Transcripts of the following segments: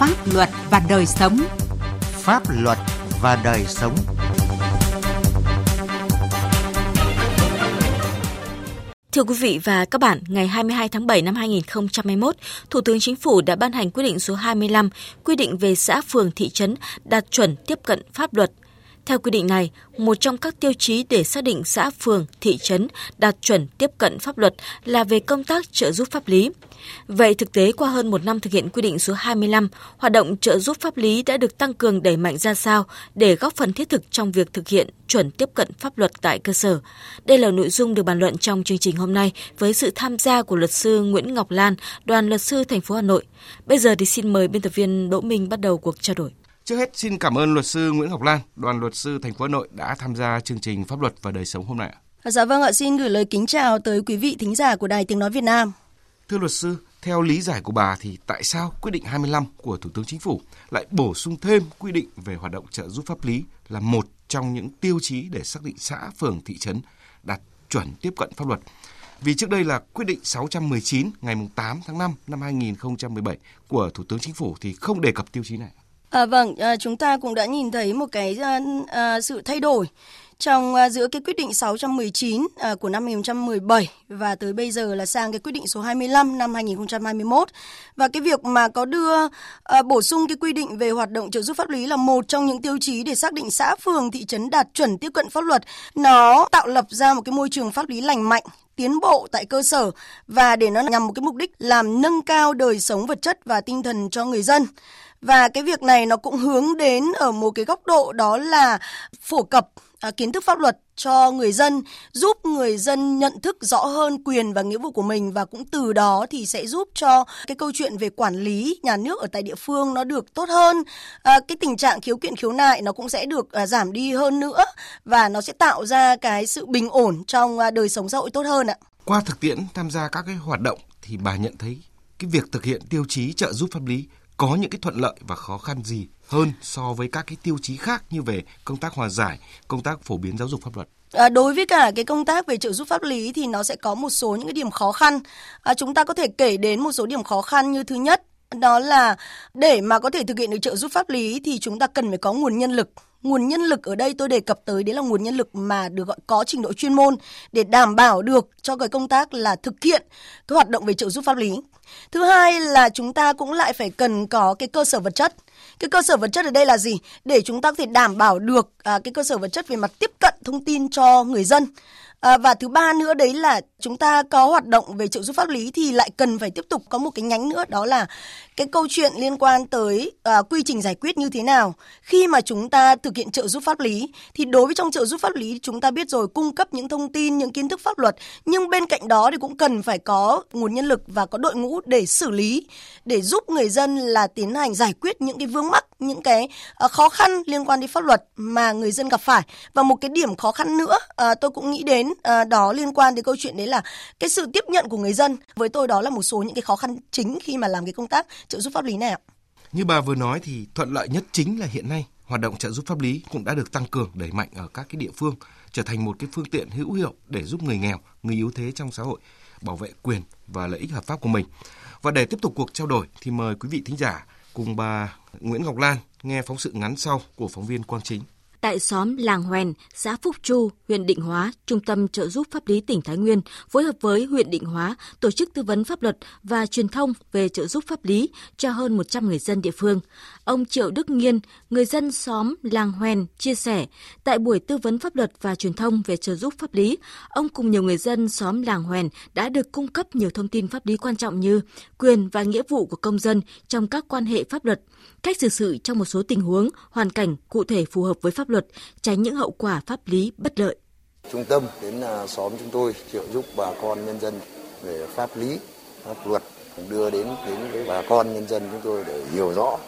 Pháp luật và đời sống. Pháp luật và đời sống. Thưa quý vị và các bạn, ngày 22 tháng 7 năm 2021, Thủ tướng Chính phủ đã ban hành quyết định số 25 quy định về xã phường thị trấn đạt chuẩn tiếp cận pháp luật theo quy định này, một trong các tiêu chí để xác định xã, phường, thị trấn đạt chuẩn tiếp cận pháp luật là về công tác trợ giúp pháp lý. Vậy thực tế qua hơn một năm thực hiện quy định số 25, hoạt động trợ giúp pháp lý đã được tăng cường đẩy mạnh ra sao để góp phần thiết thực trong việc thực hiện chuẩn tiếp cận pháp luật tại cơ sở. Đây là nội dung được bàn luận trong chương trình hôm nay với sự tham gia của luật sư Nguyễn Ngọc Lan, đoàn luật sư thành phố Hà Nội. Bây giờ thì xin mời biên tập viên Đỗ Minh bắt đầu cuộc trao đổi. Trước hết xin cảm ơn luật sư Nguyễn Ngọc Lan, đoàn luật sư thành phố Hà Nội đã tham gia chương trình pháp luật và đời sống hôm nay. Dạ vâng ạ, xin gửi lời kính chào tới quý vị thính giả của Đài Tiếng Nói Việt Nam. Thưa luật sư, theo lý giải của bà thì tại sao quyết định 25 của Thủ tướng Chính phủ lại bổ sung thêm quy định về hoạt động trợ giúp pháp lý là một trong những tiêu chí để xác định xã, phường, thị trấn đạt chuẩn tiếp cận pháp luật? Vì trước đây là quyết định 619 ngày 8 tháng 5 năm 2017 của Thủ tướng Chính phủ thì không đề cập tiêu chí này. À, vâng, à, chúng ta cũng đã nhìn thấy một cái à, à, sự thay đổi trong à, giữa cái quyết định 619 à, của năm 2017 và tới bây giờ là sang cái quyết định số 25 năm 2021 và cái việc mà có đưa à, bổ sung cái quy định về hoạt động trợ giúp pháp lý là một trong những tiêu chí để xác định xã phường thị trấn đạt chuẩn tiếp cận pháp luật nó tạo lập ra một cái môi trường pháp lý lành mạnh tiến bộ tại cơ sở và để nó nhằm một cái mục đích làm nâng cao đời sống vật chất và tinh thần cho người dân. Và cái việc này nó cũng hướng đến ở một cái góc độ đó là phổ cập à, kiến thức pháp luật cho người dân, giúp người dân nhận thức rõ hơn quyền và nghĩa vụ của mình và cũng từ đó thì sẽ giúp cho cái câu chuyện về quản lý nhà nước ở tại địa phương nó được tốt hơn. À, cái tình trạng khiếu kiện khiếu nại nó cũng sẽ được à, giảm đi hơn nữa và nó sẽ tạo ra cái sự bình ổn trong à, đời sống xã hội tốt hơn ạ. Qua thực tiễn tham gia các cái hoạt động thì bà nhận thấy cái việc thực hiện tiêu chí trợ giúp pháp lý có những cái thuận lợi và khó khăn gì hơn so với các cái tiêu chí khác như về công tác hòa giải, công tác phổ biến giáo dục pháp luật? À, đối với cả cái công tác về trợ giúp pháp lý thì nó sẽ có một số những cái điểm khó khăn. À, chúng ta có thể kể đến một số điểm khó khăn như thứ nhất đó là để mà có thể thực hiện được trợ giúp pháp lý thì chúng ta cần phải có nguồn nhân lực nguồn nhân lực ở đây tôi đề cập tới, đấy là nguồn nhân lực mà được gọi có trình độ chuyên môn để đảm bảo được cho cái công tác là thực hiện cái hoạt động về trợ giúp pháp lý. Thứ hai là chúng ta cũng lại phải cần có cái cơ sở vật chất. Cái cơ sở vật chất ở đây là gì? Để chúng ta có thể đảm bảo được à, cái cơ sở vật chất về mặt tiếp cận thông tin cho người dân. À, và thứ ba nữa đấy là chúng ta có hoạt động về trợ giúp pháp lý thì lại cần phải tiếp tục có một cái nhánh nữa đó là cái câu chuyện liên quan tới à, quy trình giải quyết như thế nào khi mà chúng ta thực hiện trợ giúp pháp lý thì đối với trong trợ giúp pháp lý chúng ta biết rồi cung cấp những thông tin những kiến thức pháp luật nhưng bên cạnh đó thì cũng cần phải có nguồn nhân lực và có đội ngũ để xử lý để giúp người dân là tiến hành giải quyết những cái vướng mắc những cái ờ, khó khăn liên quan đến pháp luật mà người dân gặp phải và một cái điểm khó khăn nữa à, tôi cũng nghĩ đến à, đó liên quan đến câu chuyện đấy là cái sự tiếp nhận của người dân với tôi đó là một số những cái khó khăn chính khi mà làm cái công tác trợ giúp pháp lý này ạ. Như bà vừa nói thì thuận lợi nhất chính là hiện nay hoạt động trợ giúp pháp lý cũng đã được tăng cường đẩy mạnh ở các cái địa phương trở thành một cái phương tiện hữu hiệu để giúp người nghèo, người yếu thế trong xã hội bảo vệ quyền và lợi ích hợp pháp của mình. Và để tiếp tục cuộc trao đổi thì mời quý vị thính giả cùng bà Nguyễn Ngọc Lan nghe phóng sự ngắn sau của phóng viên Quang Chính tại xóm Làng Hoèn, xã Phúc Chu, huyện Định Hóa, Trung tâm trợ giúp pháp lý tỉnh Thái Nguyên phối hợp với huyện Định Hóa tổ chức tư vấn pháp luật và truyền thông về trợ giúp pháp lý cho hơn 100 người dân địa phương. Ông Triệu Đức Nghiên, người dân xóm Làng Hoèn chia sẻ, tại buổi tư vấn pháp luật và truyền thông về trợ giúp pháp lý, ông cùng nhiều người dân xóm Làng Hoèn đã được cung cấp nhiều thông tin pháp lý quan trọng như quyền và nghĩa vụ của công dân trong các quan hệ pháp luật, cách xử sự trong một số tình huống, hoàn cảnh cụ thể phù hợp với pháp luật, tránh những hậu quả pháp lý bất lợi. Trung tâm đến à, xóm chúng tôi trợ giúp bà con nhân dân về pháp lý, pháp luật đưa đến đến với bà con nhân dân chúng tôi để hiểu rõ.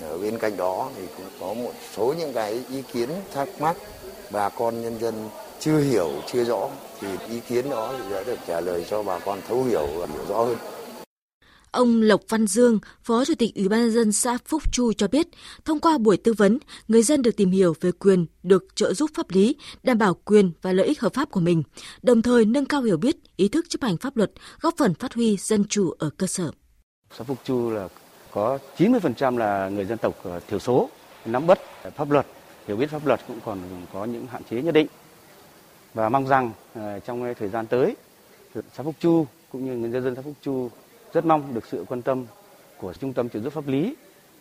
Ở bên cạnh đó thì cũng có một số những cái ý kiến thắc mắc bà con nhân dân chưa hiểu, chưa rõ thì ý kiến đó thì đã được trả lời cho bà con thấu hiểu và hiểu rõ hơn. Ông Lộc Văn Dương, Phó Chủ tịch Ủy ban nhân dân xã Phúc Chu cho biết, thông qua buổi tư vấn, người dân được tìm hiểu về quyền được trợ giúp pháp lý, đảm bảo quyền và lợi ích hợp pháp của mình, đồng thời nâng cao hiểu biết, ý thức chấp hành pháp luật, góp phần phát huy dân chủ ở cơ sở. Xã Phúc Chu là có 90% là người dân tộc ờ, thiểu số nắm bắt pháp luật, hiểu biết pháp luật cũng còn có những hạn chế nhất định. Và mong rằng ờ, trong thời gian tới, xã Phúc Chu cũng như người dân xã Phúc Chu rất mong được sự quan tâm của Trung tâm trợ giúp pháp lý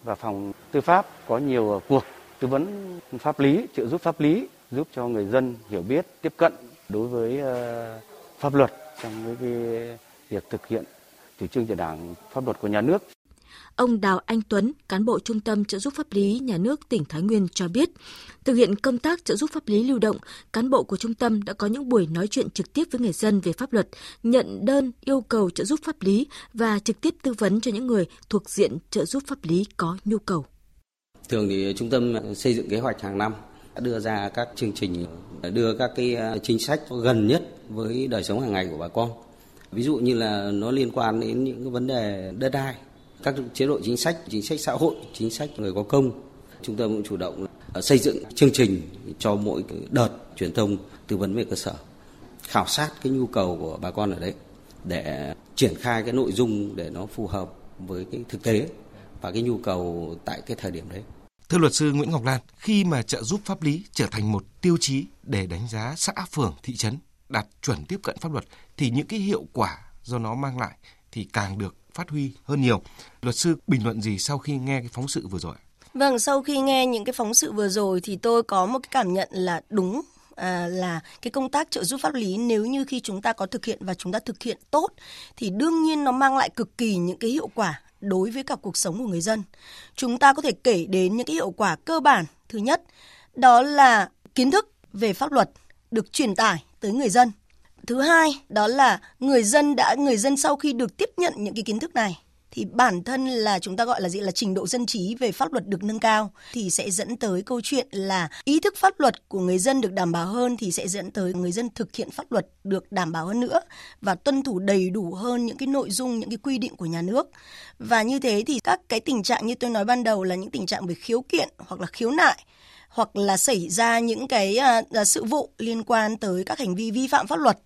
và phòng tư pháp có nhiều cuộc tư vấn pháp lý, trợ giúp pháp lý giúp cho người dân hiểu biết, tiếp cận đối với ờ, pháp luật trong cái việc thực hiện chủ trương của Đảng, pháp luật của nhà nước. Ông Đào Anh Tuấn, cán bộ Trung tâm trợ giúp pháp lý nhà nước tỉnh Thái Nguyên cho biết, thực hiện công tác trợ giúp pháp lý lưu động, cán bộ của trung tâm đã có những buổi nói chuyện trực tiếp với người dân về pháp luật, nhận đơn yêu cầu trợ giúp pháp lý và trực tiếp tư vấn cho những người thuộc diện trợ giúp pháp lý có nhu cầu. Thường thì trung tâm xây dựng kế hoạch hàng năm đưa ra các chương trình đưa các cái à, chính sách gần nhất với đời sống hàng ngày của bà con. Ví dụ như là nó liên quan đến những cái vấn đề đất đai, các chế độ chính sách, chính sách xã hội, chính sách người có công. Chúng tôi cũng chủ động xây dựng chương trình cho mỗi đợt truyền thông tư vấn về cơ sở, khảo sát cái nhu cầu của bà con ở đấy để triển khai cái nội dung để nó phù hợp với cái thực tế và cái nhu cầu tại cái thời điểm đấy. Thưa luật sư Nguyễn Ngọc Lan, khi mà trợ giúp pháp lý trở thành một tiêu chí để đánh giá xã phường thị trấn đạt chuẩn tiếp cận pháp luật thì những cái hiệu quả do nó mang lại thì càng được phát huy hơn nhiều. Luật sư bình luận gì sau khi nghe cái phóng sự vừa rồi? Vâng, sau khi nghe những cái phóng sự vừa rồi thì tôi có một cái cảm nhận là đúng à, là cái công tác trợ giúp pháp lý nếu như khi chúng ta có thực hiện và chúng ta thực hiện tốt thì đương nhiên nó mang lại cực kỳ những cái hiệu quả đối với cả cuộc sống của người dân. Chúng ta có thể kể đến những cái hiệu quả cơ bản. Thứ nhất, đó là kiến thức về pháp luật được truyền tải tới người dân. Thứ hai, đó là người dân đã người dân sau khi được tiếp nhận những cái kiến thức này thì bản thân là chúng ta gọi là gì? Là trình độ dân trí về pháp luật được nâng cao thì sẽ dẫn tới câu chuyện là ý thức pháp luật của người dân được đảm bảo hơn thì sẽ dẫn tới người dân thực hiện pháp luật được đảm bảo hơn nữa và tuân thủ đầy đủ hơn những cái nội dung những cái quy định của nhà nước. Và như thế thì các cái tình trạng như tôi nói ban đầu là những tình trạng về khiếu kiện hoặc là khiếu nại hoặc là xảy ra những cái uh, sự vụ liên quan tới các hành vi vi phạm pháp luật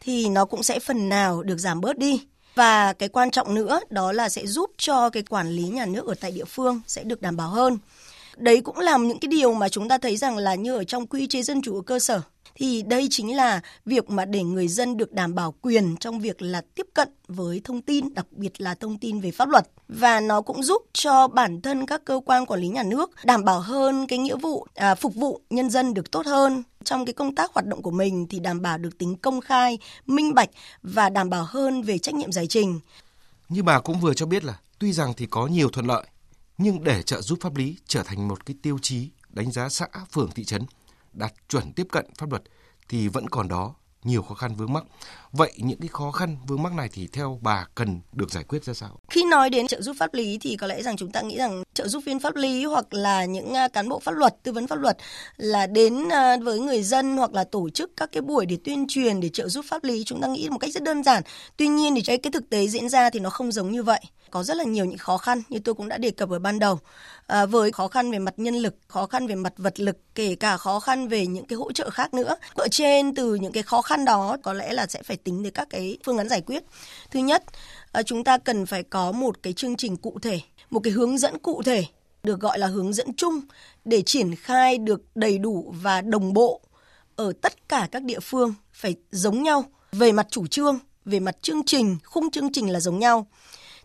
thì nó cũng sẽ phần nào được giảm bớt đi và cái quan trọng nữa đó là sẽ giúp cho cái quản lý nhà nước ở tại địa phương sẽ được đảm bảo hơn. Đấy cũng là những cái điều mà chúng ta thấy rằng là như ở trong quy chế dân chủ ở cơ sở thì đây chính là việc mà để người dân được đảm bảo quyền trong việc là tiếp cận với thông tin, đặc biệt là thông tin về pháp luật và nó cũng giúp cho bản thân các cơ quan quản lý nhà nước đảm bảo hơn cái nghĩa vụ à, phục vụ nhân dân được tốt hơn trong cái công tác hoạt động của mình thì đảm bảo được tính công khai, minh bạch và đảm bảo hơn về trách nhiệm giải trình. Như bà cũng vừa cho biết là tuy rằng thì có nhiều thuận lợi nhưng để trợ giúp pháp lý trở thành một cái tiêu chí đánh giá xã, phường, thị trấn đạt chuẩn tiếp cận pháp luật thì vẫn còn đó nhiều khó khăn vướng mắc. Vậy những cái khó khăn vướng mắc này thì theo bà cần được giải quyết ra sao? Khi nói đến trợ giúp pháp lý thì có lẽ rằng chúng ta nghĩ rằng trợ giúp viên pháp lý hoặc là những à, cán bộ pháp luật, tư vấn pháp luật là đến à, với người dân hoặc là tổ chức các cái buổi để tuyên truyền để trợ giúp pháp lý chúng ta nghĩ một cách rất đơn giản. Tuy nhiên thì cái thực tế diễn ra thì nó không giống như vậy. Có rất là nhiều những khó khăn như tôi cũng đã đề cập ở ban đầu. À, với khó khăn về mặt nhân lực, khó khăn về mặt vật lực, kể cả khó khăn về những cái hỗ trợ khác nữa. dựa trên từ những cái khó khăn đó có lẽ là sẽ phải tính đến các cái phương án giải quyết. Thứ nhất, à, chúng ta cần phải có một cái chương trình cụ thể, một cái hướng dẫn cụ thể được gọi là hướng dẫn chung để triển khai được đầy đủ và đồng bộ ở tất cả các địa phương phải giống nhau về mặt chủ trương, về mặt chương trình, khung chương trình là giống nhau.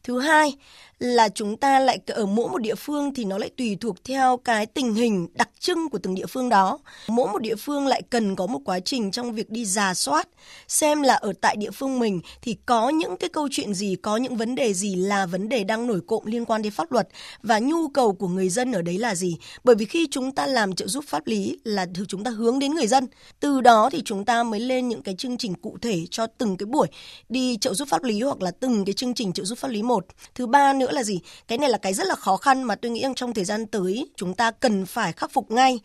Thứ hai là chúng ta lại ở mỗi một địa phương thì nó lại tùy thuộc theo cái tình hình đặc trưng của từng địa phương đó. Mỗi một địa phương lại cần có một quá trình trong việc đi giả soát xem là ở tại địa phương mình thì có những cái câu chuyện gì, có những vấn đề gì là vấn đề đang nổi cộm liên quan đến pháp luật và nhu cầu của người dân ở đấy là gì. Bởi vì khi chúng ta làm trợ giúp pháp lý là chúng ta hướng đến người dân. Từ đó thì chúng ta mới lên những cái chương trình cụ thể cho từng cái buổi đi trợ giúp pháp lý hoặc là từng cái chương trình trợ giúp pháp lý một. Thứ ba nữa nữa là gì? Cái này là cái rất là khó khăn mà tôi nghĩ rằng trong thời gian tới chúng ta cần phải khắc phục ngay.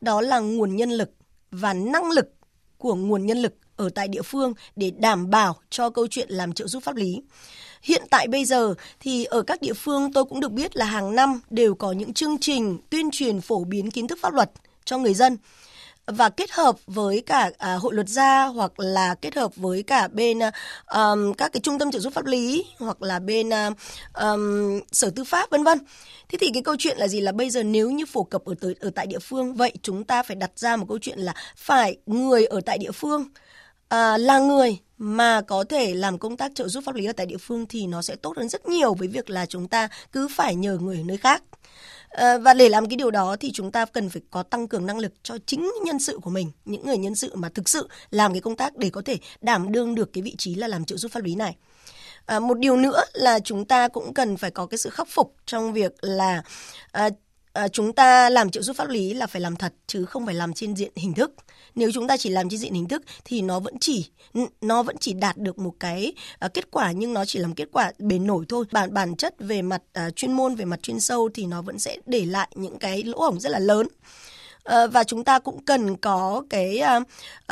Đó là nguồn nhân lực và năng lực của nguồn nhân lực ở tại địa phương để đảm bảo cho câu chuyện làm trợ giúp pháp lý. Hiện tại bây giờ thì ở các địa phương tôi cũng được biết là hàng năm đều có những chương trình tuyên truyền phổ biến kiến thức pháp luật cho người dân và kết hợp với cả à, hội luật gia hoặc là kết hợp với cả bên um, các cái trung tâm trợ giúp pháp lý hoặc là bên um, sở tư pháp vân vân thế thì cái câu chuyện là gì là bây giờ nếu như phổ cập ở tới ở tại địa phương vậy chúng ta phải đặt ra một câu chuyện là phải người ở tại địa phương à, là người mà có thể làm công tác trợ giúp pháp lý ở tại địa phương thì nó sẽ tốt hơn rất nhiều với việc là chúng ta cứ phải nhờ người ở nơi khác. Ờ, và để làm cái điều đó thì chúng ta cần phải có tăng cường năng lực cho chính nhân sự của mình, những người nhân sự mà thực sự làm cái công tác để có thể đảm đương được cái vị trí là làm trợ giúp pháp lý này. À, một điều nữa là chúng ta cũng cần phải có cái sự khắc phục trong việc là à, à, chúng ta làm trợ giúp pháp lý là phải làm thật chứ không phải làm trên diện hình thức nếu chúng ta chỉ làm trên diện hình thức thì nó vẫn chỉ nó vẫn chỉ đạt được một cái uh, kết quả nhưng nó chỉ làm kết quả bền nổi thôi. Bản bản chất về mặt uh, chuyên môn về mặt chuyên sâu thì nó vẫn sẽ để lại những cái lỗ hổng rất là lớn. Uh, và chúng ta cũng cần có cái uh,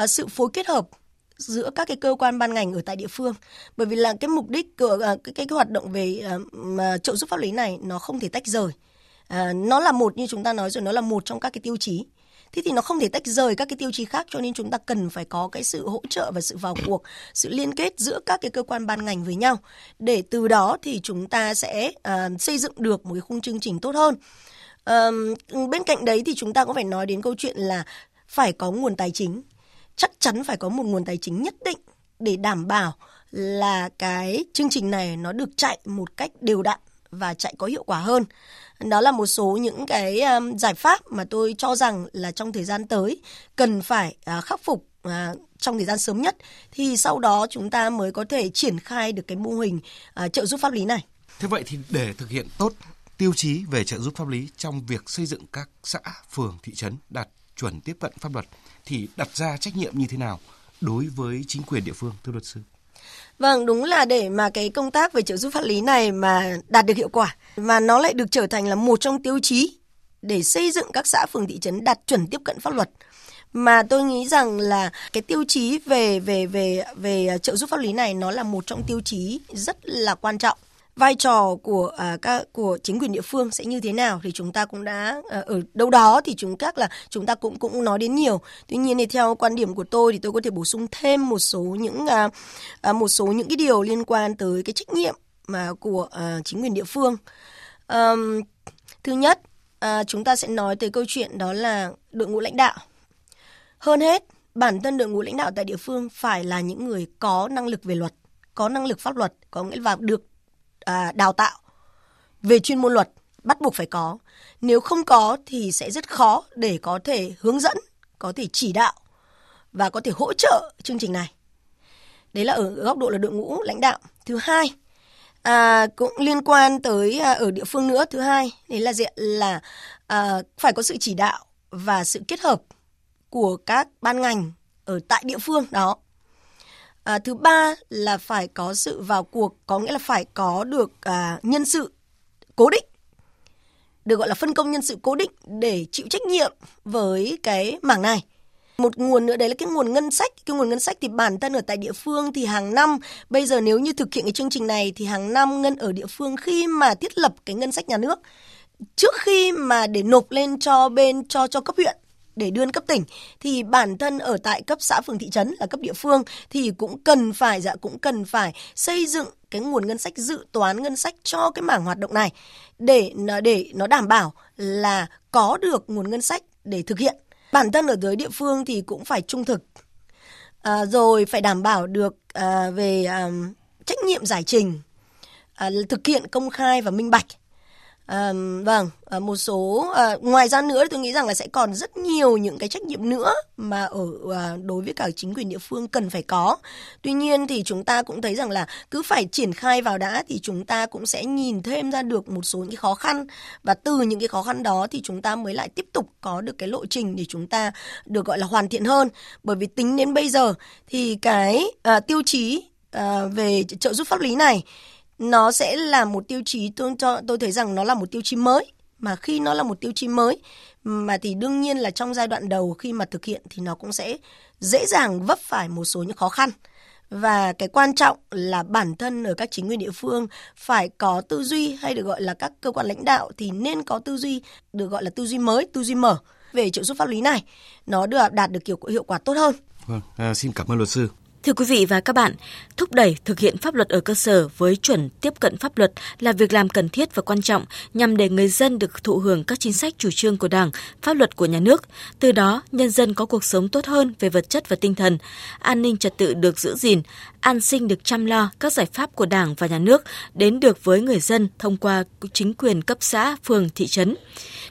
uh, sự phối kết hợp giữa các cái cơ quan ban ngành ở tại địa phương. Bởi vì là cái mục đích của uh, cái, cái cái hoạt động về uh, trợ giúp pháp lý này nó không thể tách rời. À, nó là một như chúng ta nói rồi nó là một trong các cái tiêu chí thế thì nó không thể tách rời các cái tiêu chí khác cho nên chúng ta cần phải có cái sự hỗ trợ và sự vào cuộc sự liên kết giữa các cái cơ quan ban ngành với nhau. Để từ đó thì chúng ta sẽ uh, xây dựng được một cái khung chương trình tốt hơn. Uh, bên cạnh đấy thì chúng ta cũng phải nói đến câu chuyện là phải có nguồn tài chính. Chắc chắn phải có một nguồn tài chính nhất định để đảm bảo là cái chương trình này nó được chạy một cách đều đặn và chạy có hiệu quả hơn đó là một số những cái um, giải pháp mà tôi cho rằng là trong thời gian tới cần phải à, khắc phục à, trong thời gian sớm nhất thì sau đó chúng ta mới có thể triển khai được cái mô hình à, trợ giúp pháp lý này. Thế vậy thì để thực hiện tốt tiêu chí về trợ giúp pháp lý trong việc xây dựng các xã, phường, thị trấn đạt chuẩn tiếp cận pháp luật thì đặt ra trách nhiệm như thế nào đối với chính quyền địa phương thưa luật sư? Vâng, đúng là để mà cái công tác về trợ giúp pháp lý này mà đạt được hiệu quả và nó lại được trở thành là một trong tiêu chí để xây dựng các xã phường thị trấn đạt chuẩn tiếp cận pháp luật. Mà tôi nghĩ rằng là cái tiêu chí về về về về trợ giúp pháp lý này nó là một trong tiêu chí rất là quan trọng vai trò của à, các của chính quyền địa phương sẽ như thế nào thì chúng ta cũng đã à, ở đâu đó thì chúng các là chúng ta cũng cũng nói đến nhiều. Tuy nhiên thì theo quan điểm của tôi thì tôi có thể bổ sung thêm một số những à, à, một số những cái điều liên quan tới cái trách nhiệm mà của à, chính quyền địa phương. À, thứ nhất à, chúng ta sẽ nói tới câu chuyện đó là đội ngũ lãnh đạo. Hơn hết bản thân đội ngũ lãnh đạo tại địa phương phải là những người có năng lực về luật có năng lực pháp luật có nghĩa là được à, đào tạo về chuyên môn luật bắt buộc phải có. Nếu không có thì sẽ rất khó để có thể hướng dẫn, có thể chỉ đạo và có thể hỗ trợ chương trình này. Đấy là ở góc độ là đội ngũ lãnh đạo. Thứ hai, à, cũng liên quan tới à, ở địa phương nữa. Thứ hai, đấy là diện là à, phải có sự chỉ đạo và sự kết hợp của các ban ngành ở tại địa phương đó À, thứ ba là phải có sự vào cuộc, có nghĩa là phải có được à, nhân sự cố định, được gọi là phân công nhân sự cố định để chịu trách nhiệm với cái mảng này. Một nguồn nữa đấy là cái nguồn ngân sách. Cái nguồn ngân sách thì bản thân ở tại địa phương thì hàng năm, bây giờ nếu như thực hiện cái chương trình này thì hàng năm ngân ở địa phương khi mà thiết lập cái ngân sách nhà nước trước khi mà để nộp lên cho bên cho cho cấp huyện để đưa cấp tỉnh thì bản thân ở tại cấp xã phường thị trấn là cấp địa phương thì cũng cần phải dạ cũng cần phải xây dựng cái nguồn ngân sách dự toán ngân sách cho cái mảng hoạt động này để để nó đảm bảo là có được nguồn ngân sách để thực hiện. Bản thân ở dưới địa phương thì cũng phải trung thực à, rồi phải đảm bảo được à, về à, trách nhiệm giải trình à, thực hiện công khai và minh bạch. À, vâng, à, một số à, ngoài ra nữa tôi nghĩ rằng là sẽ còn rất nhiều những cái trách nhiệm nữa mà ở à, đối với cả chính quyền địa phương cần phải có. Tuy nhiên thì chúng ta cũng thấy rằng là cứ phải triển khai vào đã thì chúng ta cũng sẽ nhìn thêm ra được một số những cái khó khăn và từ những cái khó khăn đó thì chúng ta mới lại tiếp tục có được cái lộ trình để chúng ta được gọi là hoàn thiện hơn. Bởi vì tính đến bây giờ thì cái à, tiêu chí à, về trợ giúp pháp lý này nó sẽ là một tiêu chí tôi cho tôi thấy rằng nó là một tiêu chí mới mà khi nó là một tiêu chí mới mà thì đương nhiên là trong giai đoạn đầu khi mà thực hiện thì nó cũng sẽ dễ dàng vấp phải một số những khó khăn và cái quan trọng là bản thân ở các chính quyền địa phương phải có tư duy hay được gọi là các cơ quan lãnh đạo thì nên có tư duy được gọi là tư duy mới tư duy mở về trợ giúp pháp lý này nó được đạt được kiểu hiệu quả tốt hơn. Vâng, à, xin cảm ơn luật sư. Thưa quý vị và các bạn, thúc đẩy thực hiện pháp luật ở cơ sở với chuẩn tiếp cận pháp luật là việc làm cần thiết và quan trọng nhằm để người dân được thụ hưởng các chính sách chủ trương của Đảng, pháp luật của nhà nước. Từ đó, nhân dân có cuộc sống tốt hơn về vật chất và tinh thần, an ninh trật tự được giữ gìn, an sinh được chăm lo, các giải pháp của Đảng và nhà nước đến được với người dân thông qua chính quyền cấp xã, phường, thị trấn.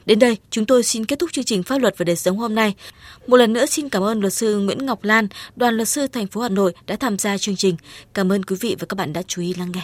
Đến đây, chúng tôi xin kết thúc chương trình Pháp luật và đời sống hôm nay. Một lần nữa xin cảm ơn luật sư Nguyễn Ngọc Lan, đoàn luật sư thành phố Hà nội Nội đã tham gia chương trình. Cảm ơn quý vị và các bạn đã chú ý lắng nghe.